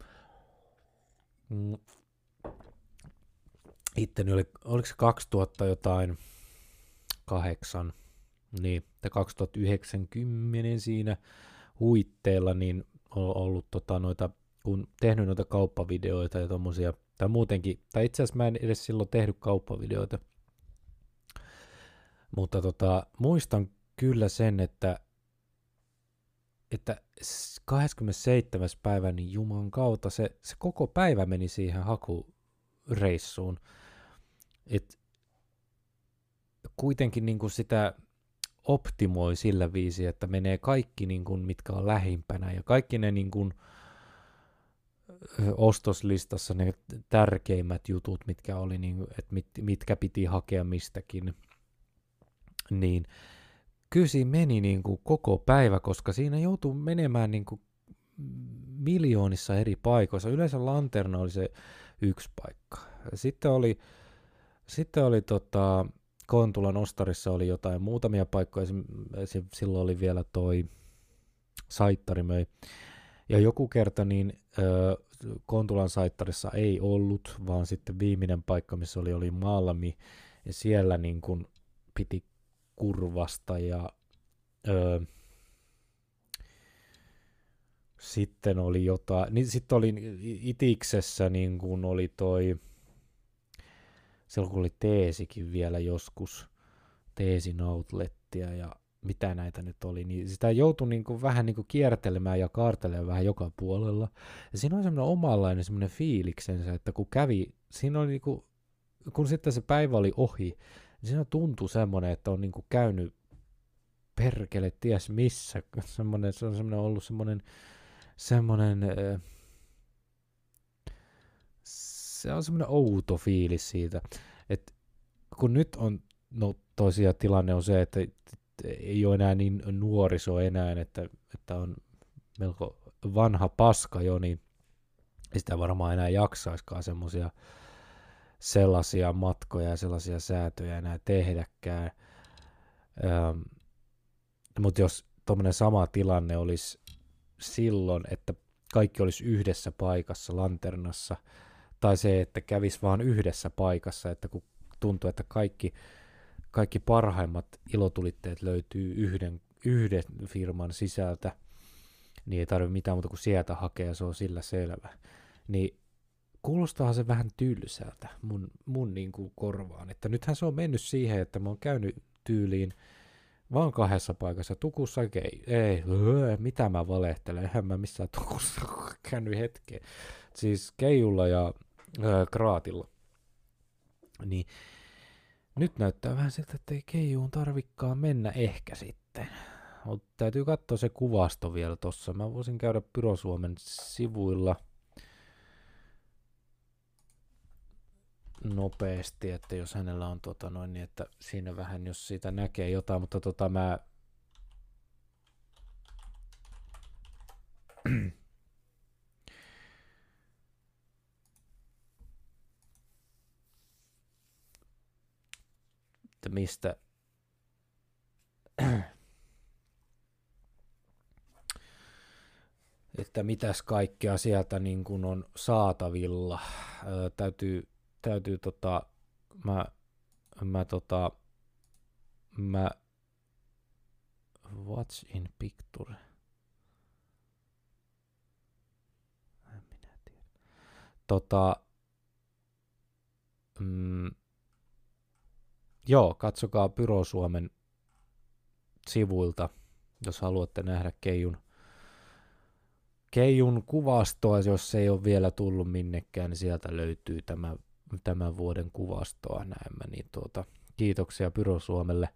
mm, itteni oli, oliko se 2000 jotain kahdeksan, niin, tai 2090 siinä huitteella, niin on ollut tota, noita, kun tehnyt noita kauppavideoita ja tommosia, tai muutenkin, tai itse asiassa mä en edes silloin tehnyt kauppavideoita, mutta tota, muistan kyllä sen, että, että 27. päivä, niin Juman kautta se, se koko päivä meni siihen hakureissuun. Et kuitenkin niin kuin sitä optimoi sillä viisi, että menee kaikki, niin kuin, mitkä on lähimpänä, ja kaikki ne niin kuin, ostoslistassa ne tärkeimmät jutut, mitkä oli, niin, että mit, mitkä piti hakea mistäkin, niin siinä meni niin kuin koko päivä, koska siinä joutuu menemään niin kuin miljoonissa eri paikoissa. Yleensä lanterna oli se yksi paikka. Sitten oli, sitten oli tota, Kontulan ostarissa oli jotain muutamia paikkoja, silloin oli vielä toi Saittari möi. Ja joku kerta niin ö, Kontulan Saittarissa ei ollut, vaan sitten viimeinen paikka, missä oli, oli Malmi, ja siellä niin kun piti kurvasta ja ö, sitten oli jotain, niin sitten oli Itiksessä niin kun oli toi, silloin kun oli teesikin vielä joskus, teesin outlettia ja mitä näitä nyt oli, niin sitä joutui niin kuin vähän niin kuin kiertelemään ja kaartelemaan vähän joka puolella. Ja siinä on semmoinen omanlainen semmoinen fiiliksensä, että kun kävi, siinä oli niin kuin, kun sitten se päivä oli ohi, niin siinä tuntui semmoinen, että on niin kuin käynyt perkele ties missä. Semmoinen, se on semmoinen ollut semmoinen, semmoinen, se on semmoinen outo fiilis siitä, että kun nyt on, no toisia tilanne on se, että ei ole enää niin nuoriso enää, että, että on melko vanha paska jo, niin sitä varmaan enää jaksaiskaan semmoisia sellaisia matkoja ja sellaisia säätöjä enää tehdäkään. Ähm, Mutta jos tuommoinen sama tilanne olisi silloin, että kaikki olisi yhdessä paikassa lanternassa, tai se, että kävisi vaan yhdessä paikassa, että kun tuntuu, että kaikki kaikki parhaimmat ilotulitteet löytyy yhden, yhden firman sisältä, niin ei tarvitse mitään muuta kuin sieltä hakea, se on sillä selvä. Niin kuulostaa se vähän tylsältä mun, mun niin kuin korvaan. Että nythän se on mennyt siihen, että mä oon käynyt tyyliin vaan kahdessa paikassa, tukussa ei, ei, öö, mitä mä valehtelen, eihän mä missään tukussa käynyt hetkeä. Siis keijulla ja öö, kraatilla. Niin nyt näyttää vähän siltä, että ei keijuun tarvikkaan mennä ehkä sitten. Mutta täytyy katsoa se kuvasto vielä tossa. Mä voisin käydä Pyrosuomen sivuilla nopeasti, että jos hänellä on tota noin, niin että siinä vähän, jos siitä näkee jotain, mutta tota mä että mistä että mitäs kaikkea sieltä niin kuin on saatavilla. Öö, täytyy, täytyy tota, mä, mä tota, mä, what's in picture? En minä tiedä. Tota, mm, Joo, katsokaa Pyro Suomen sivuilta, jos haluatte nähdä Keijun, Keijun kuvastoa, jos ei ole vielä tullut minnekään, niin sieltä löytyy tämä, tämän vuoden kuvastoa näemmä, niin tuota, kiitoksia Pyro Suomelle.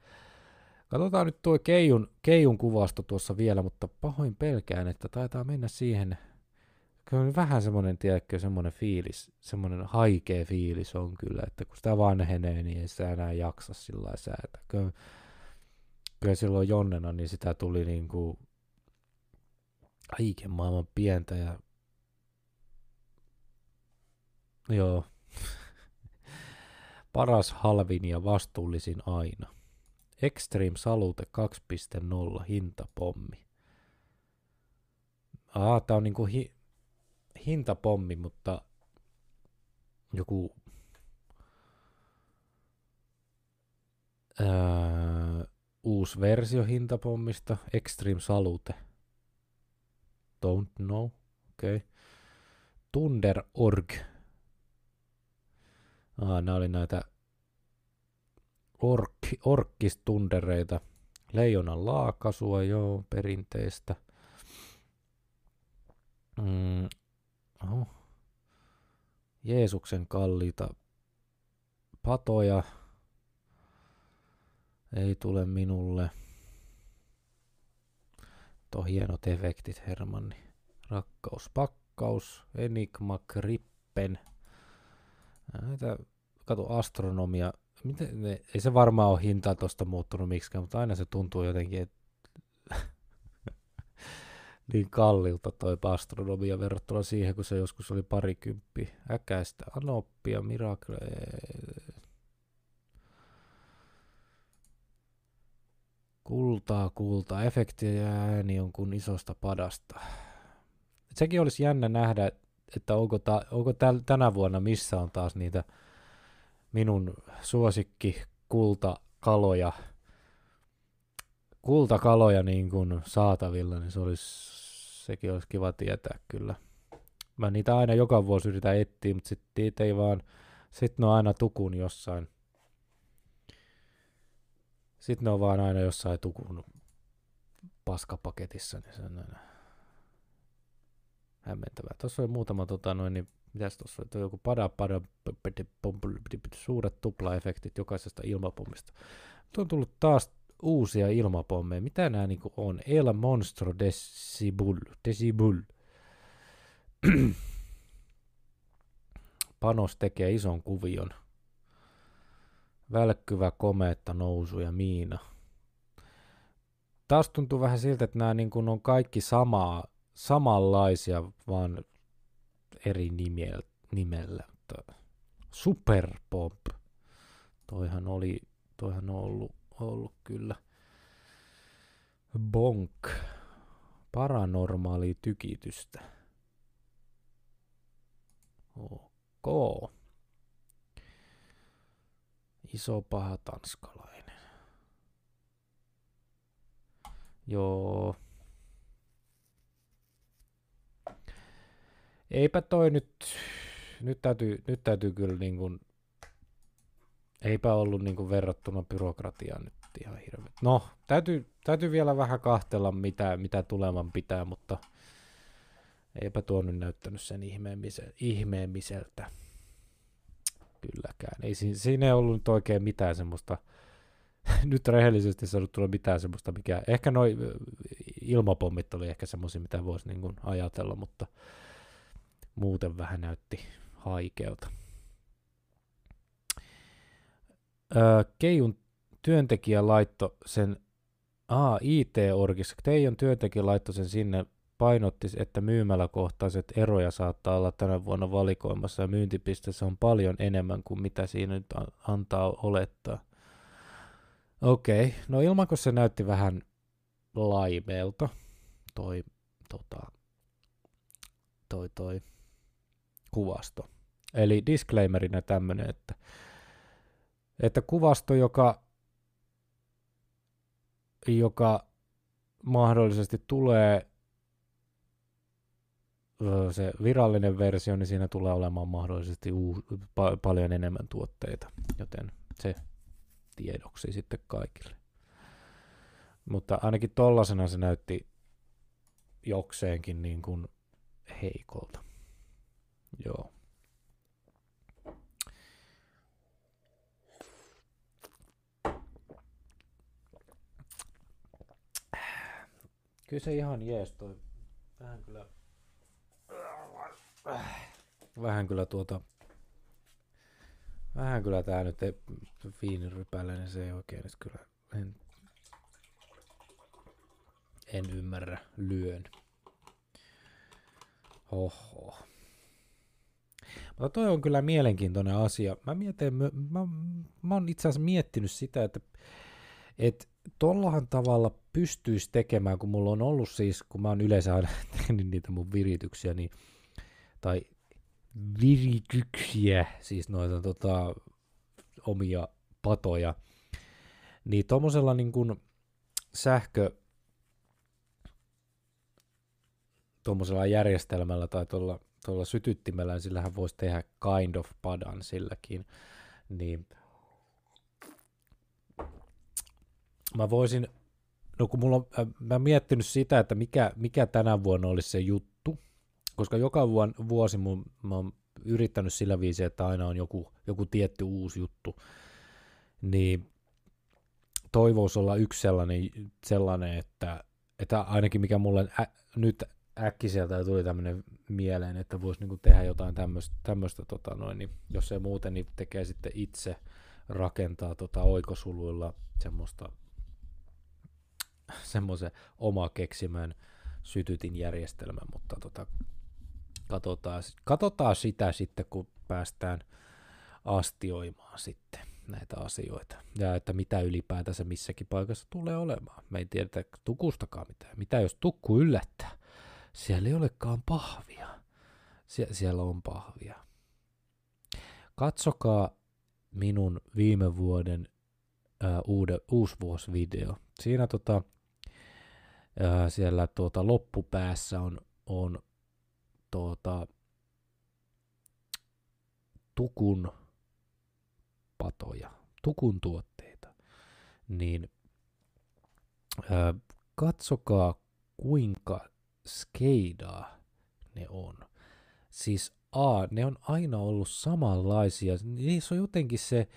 Katsotaan nyt tuo Keijun, Keijun kuvasto tuossa vielä, mutta pahoin pelkään, että taitaa mennä siihen, kyllä on vähän semmoinen, tiedätkö, semmoinen fiilis, semmoinen haikea fiilis on kyllä, että kun sitä vanhenee, niin ei sitä enää jaksa sillä säätä. Kyllä, kyllä silloin Jonnena, niin sitä tuli niin kuin kaiken maailman pientä ja joo, paras, halvin ja vastuullisin aina. Extreme Salute 2.0 hintapommi. Aa, tää on niinku hi- hintapommi, mutta joku ää, uusi versio hintapommista, Extreme Salute. Don't know, okei. Okay. Tunder.org. Ah, nämä oli näitä ork, orkkistundereita. Leijonan laakasua, joo, perinteistä. Mm, oho. Jeesuksen kalliita patoja. Ei tule minulle. Tuo hienot efektit, Hermanni. Rakkaus, pakkaus, Enigma, Krippen. Näitä, kato, astronomia. Miten ne, ei se varmaan ole hinta tuosta muuttunut miksikään, mutta aina se tuntuu jotenkin, että niin kallilta toi astronomia verrattuna siihen, kun se joskus oli parikymppi. Äkäistä, anoppia, miracle. Kultaa, kultaa, efektiä ja ääni on kuin isosta padasta. Sekin olisi jännä nähdä, että onko, ta, onko täl, tänä vuonna missä on taas niitä minun suosikki kultakaloja, kultakaloja niin kuin saatavilla, niin se olisi, sekin olisi kiva tietää kyllä. Mä niitä aina joka vuosi yritän etsiä, mutta sitten ei vaan, sitten ne on aina tukun jossain. Sitten ne on vaan aina jossain tukun paskapaketissa, niin se on aina hämmentävää. Tuossa oli muutama tota noin, niin mitäs tuossa oli, joku pada, pada, suuret tuplaefektit jokaisesta ilmapommista. Tuo on tullut taas uusia ilmapommeja. Mitä nämä niinku on? El Monstro Decibul. Decibul. Panos tekee ison kuvion. Välkkyvä komeetta nousu ja miina. Taas tuntuu vähän siltä, että nämä niin on kaikki samaa, samanlaisia, vaan eri nimellä. nimellä. Superpop. Toihan oli, toihan on ollut, ollut kyllä. Bonk. Paranormaali tykitystä. Ok. Iso paha tanskalainen. Joo. Eipä toi nyt, nyt täytyy, nyt täytyy kyllä niin kuin, eipä ollut niin verrattuna byrokratiaan nyt ihan hirveä. No, täytyy, täytyy vielä vähän kahtella, mitä, mitä tulevan pitää, mutta eipä tuo nyt näyttänyt sen ihmeemmiseltä kylläkään. Ei, siinä, siinä ei ollut nyt oikein mitään semmoista, nyt rehellisesti sanottuna mitään semmoista, mikä, ehkä noi ilmapommit oli ehkä semmoisia, mitä voisi niin ajatella, mutta muuten vähän näytti haikealta. Keijun työntekijä laitto sen, aa, IT-orgissa, Teijon työntekijä laittoi sen sinne painotti, että myymäläkohtaiset eroja saattaa olla tänä vuonna valikoimassa ja myyntipisteessä on paljon enemmän kuin mitä siinä nyt antaa olettaa. Okei, okay. no ilman se näytti vähän laimeelta toi, tota, toi, toi kuvasto. Eli disclaimerina tämmönen, että, että kuvasto, joka, joka mahdollisesti tulee se virallinen versio, niin siinä tulee olemaan mahdollisesti uu, pa- paljon enemmän tuotteita, joten se tiedoksi sitten kaikille. Mutta ainakin tollasena se näytti jokseenkin niin kuin heikolta. Joo. Kyllä se ihan jees toi. Vähän kyllä... Vähän kyllä tuota... Vähän kyllä tää nyt ei, viinirypäleinen se ei oikein nyt kyllä en, en ymmärrä lyön. Oho. Mutta toi on kyllä mielenkiintoinen asia. Mä, mietin, mä, mä, mä oon itse asiassa miettinyt sitä, että et tollahan tavalla pystyisi tekemään, kun mulla on ollut siis, kun mä oon yleensä aina tehnyt niitä mun virityksiä, niin, tai virityksiä, siis noita tota, omia patoja, niin tuommoisella niin kuin sähkö, tuommoisella järjestelmällä tai tuolla, tuolla sytyttimellä, niin sillähän voisi tehdä kind of padan silläkin, niin mä voisin, no kun mulla on, äh, mä oon miettinyt sitä, että mikä, mikä tänä vuonna olisi se juttu, koska joka vuosi mun, mä oon yrittänyt sillä viisi, että aina on joku, joku tietty uusi juttu, niin toivoisi olla yksi sellainen, sellainen että, että ainakin mikä mulle ä, nyt äkkiseltä tuli tämmöinen mieleen, että voisi niinku tehdä jotain tämmöistä, tota niin jos ei muuten, niin tekee sitten itse rakentaa tota oikosuluilla semmoista semmoisen oma keksimän sytytin järjestelmän, mutta tota, katsotaan, katsotaan sitä sitten, kun päästään astioimaan sitten näitä asioita. Ja että mitä ylipäätänsä missäkin paikassa tulee olemaan. Me ei tiedetä tukustakaan mitään. Mitä jos tukku yllättää? Siellä ei olekaan pahvia. Sie- siellä on pahvia. Katsokaa minun viime vuoden ää, uude, uusvuosvideo. Siinä tota, siellä tuota, loppupäässä on, on tuota, tukun patoja, tukun tuotteita, niin ää, katsokaa kuinka skeidaa ne on. Siis A, ne on aina ollut samanlaisia. Niissä on jotenkin se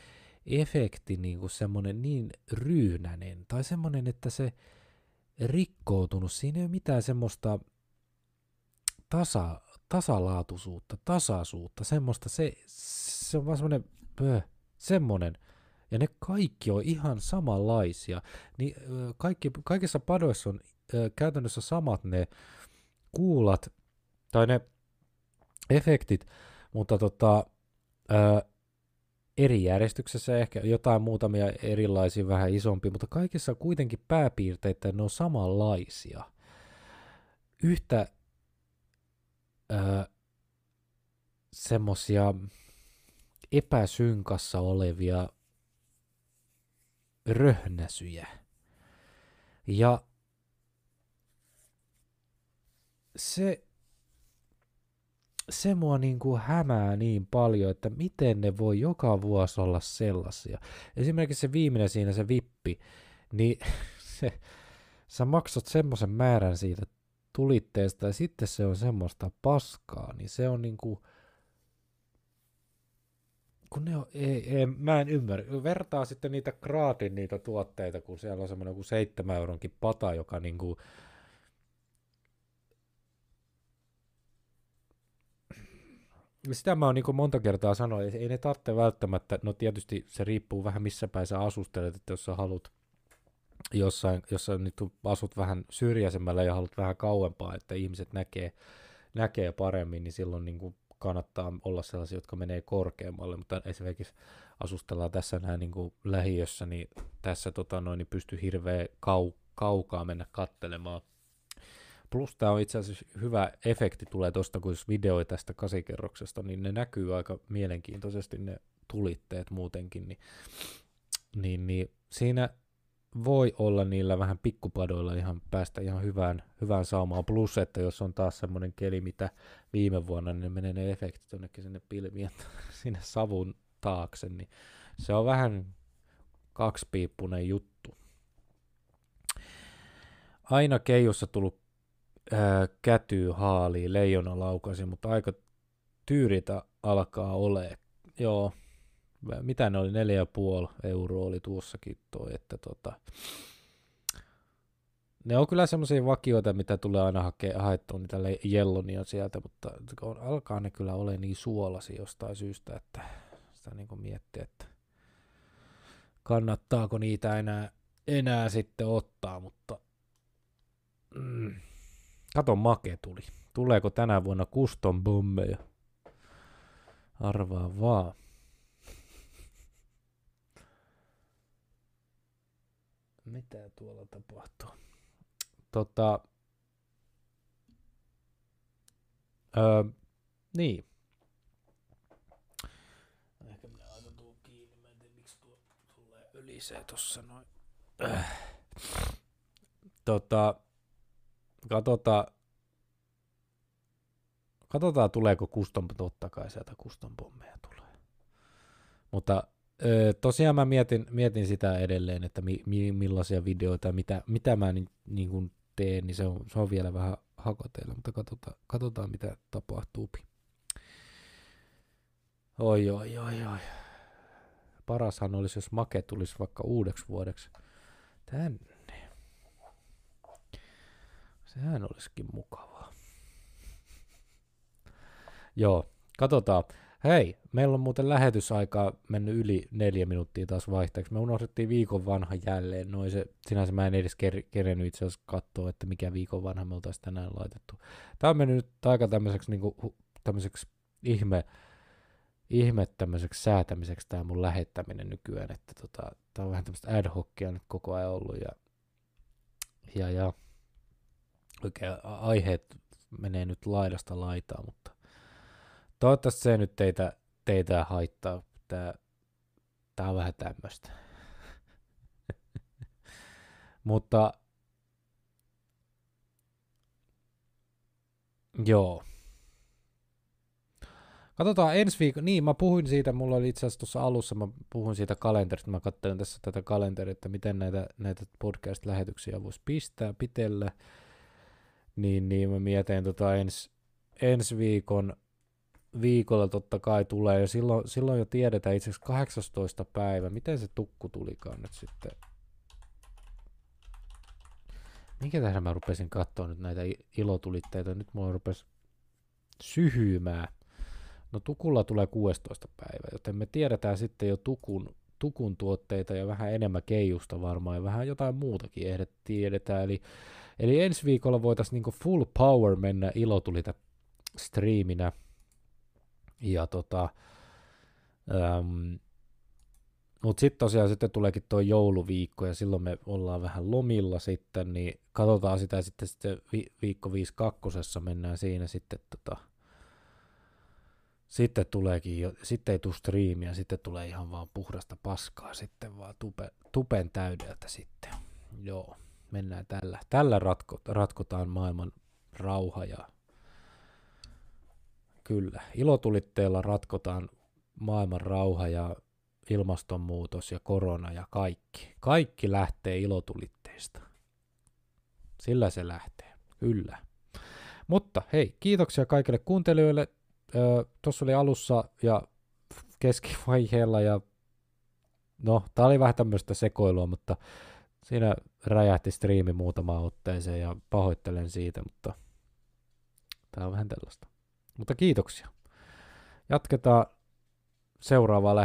efekti niin kuin semmoinen niin ryynäinen, tai semmoinen, että se rikkoutunut. Siinä ei ole mitään semmoista tasa, tasalaatuisuutta, tasaisuutta, semmoista, se, se on vaan semmoinen, pöh, semmoinen, ja ne kaikki on ihan samanlaisia. Niin, kaikki, kaikissa padoissa on käytännössä samat ne kuulat, tai ne efektit, mutta tota, ö, eri järjestyksessä ehkä jotain muutamia erilaisia vähän isompi, mutta kaikissa kuitenkin pääpiirteitä ne on samanlaisia. Yhtä semmosia epäsynkassa olevia röhnäsyjä. Ja se se mua niin kuin hämää niin paljon, että miten ne voi joka vuosi olla sellaisia. Esimerkiksi se viimeinen siinä, se vippi, niin se, sä maksat semmoisen määrän siitä tulitteesta ja sitten se on semmoista paskaa, niin se on niin kuin, kun ne on, ei, ei, mä en ymmärrä. Vertaa sitten niitä graatin niitä tuotteita, kun siellä on semmoinen kuin 7 euronkin pata, joka niin kuin, sitä mä oon niin monta kertaa sanonut, ei ne tarvitse välttämättä, no tietysti se riippuu vähän missä päin sä asustelet, että jos sä haluat jossain, jossain nyt asut vähän syrjäisemmällä ja haluat vähän kauempaa, että ihmiset näkee, näkee paremmin, niin silloin niin kuin kannattaa olla sellaisia, jotka menee korkeammalle, mutta esimerkiksi asustellaan tässä näin niin kuin lähiössä, niin tässä tota noin, niin pystyy hirveän kau, kaukaa mennä kattelemaan Plus tämä on itse asiassa hyvä efekti tulee tuosta, kun jos videoi tästä kasikerroksesta, niin ne näkyy aika mielenkiintoisesti ne tulitteet muutenkin, niin, niin, niin siinä voi olla niillä vähän pikkupadoilla ihan päästä ihan hyvään, hyvään saumaan. Plus, että jos on taas semmoinen keli, mitä viime vuonna, niin ne menee ne efektit jonnekin sinne pilvien, sinne savun taakse, niin se on vähän kaksipiippunen juttu. Aina keijussa tullut ää, kätyy haaliin, leijona laukasi, mutta aika tyyritä alkaa ole. Joo, mitä ne oli, 4,5 euroa oli tuossakin toi, että tota, ne on kyllä semmoisia vakioita, mitä tulee aina hakea, haettua niitä jellonia sieltä, mutta alkaa ne kyllä ole niin suolasi jostain syystä, että sitä niin miettii, että kannattaako niitä enää, enää sitten ottaa, mutta mm, kato make tuli. Tuleeko tänä vuonna custom bombeja? Arvaa vaan. Mitä tuolla tapahtuu? Tota, öö, niin. Ehkä minä laitan tuon kiinni. Mä en tiedä, miksi tuo tulee ylisee tossa noin. Äh. Tota, katsotaan, katsotaan tuleeko custom, totta kai sieltä custom pommeja tulee. Mutta tosiaan mä mietin, mietin sitä edelleen, että mi, mi, millaisia videoita, mitä, mitä mä niin, niin kuin teen, niin se on, se on vielä vähän hakoteilla, mutta katsotaan, katsotaan mitä tapahtuu. Oi, oi, oi, oi. Parashan olisi, jos Make tulisi vaikka uudeksi vuodeksi tänne. Sehän olisikin mukavaa. Joo, katsotaan. Hei, meillä on muuten lähetysaikaa mennyt yli neljä minuuttia taas vaihteeksi. Me unohdettiin viikon vanha jälleen. Noin se, sinänsä mä en edes ker- kerennyt itse asiassa katsoa, että mikä viikon vanha me oltaisiin tänään laitettu. Tämä on mennyt nyt aika tämmöiseksi, niin kuin, tämmöiseksi ihme, ihme tämmöiseksi säätämiseksi tämä mun lähettäminen nykyään, että tota, tämä on vähän tämmöistä ad hocia nyt koko ajan ollut ja, ja, ja oikein aiheet menee nyt laidasta laitaan, mutta Toivottavasti se nyt teitä, teitä haittaa. Tää, tää on vähän tämmöistä. Mutta joo. Katsotaan ensi viikon, niin mä puhuin siitä, mulla oli itse asiassa tuossa alussa, mä puhuin siitä kalenterista, mä katsoin tässä tätä kalenteria, että miten näitä, näitä podcast-lähetyksiä voisi pistää pitellä, niin, niin mä mietin tota ens, ensi viikon viikolla totta kai tulee, ja silloin, silloin jo tiedetään itse asiassa 18. päivä, miten se tukku tulikaan nyt sitten. Minkä tähän mä rupesin katsoa nyt näitä ilotulitteita, nyt mulla rupesi syhyymään. No tukulla tulee 16. päivä, joten me tiedetään sitten jo tukun, tukun tuotteita ja vähän enemmän keijusta varmaan ja vähän jotain muutakin ehdet tiedetään. Eli, eli ensi viikolla voitaisiin niinku full power mennä ilotulita striiminä ja tota, ähm, mutta sitten tosiaan sitten tuleekin tuo jouluviikko ja silloin me ollaan vähän lomilla sitten, niin katsotaan sitä sitten, sitten vi- viikko 5 kakkosessa mennään siinä sitten tota, sitten tuleekin jo, sitten ei tule striimiä, sitten tulee ihan vaan puhdasta paskaa sitten vaan tupe, tupen täydeltä sitten. Joo, mennään tällä. Tällä ratko, ratkotaan maailman rauha ja Kyllä, ilotulitteella ratkotaan maailman rauha ja ilmastonmuutos ja korona ja kaikki. Kaikki lähtee ilotulitteista. Sillä se lähtee, kyllä. Mutta hei, kiitoksia kaikille kuuntelijoille. Tuossa oli alussa ja keskivaiheella ja no, tää oli vähän tämmöistä sekoilua, mutta siinä räjähti striimi muutamaan otteeseen ja pahoittelen siitä, mutta tää on vähän tällaista. Mutta kiitoksia. Jatketaan seuraavaa lähetystä.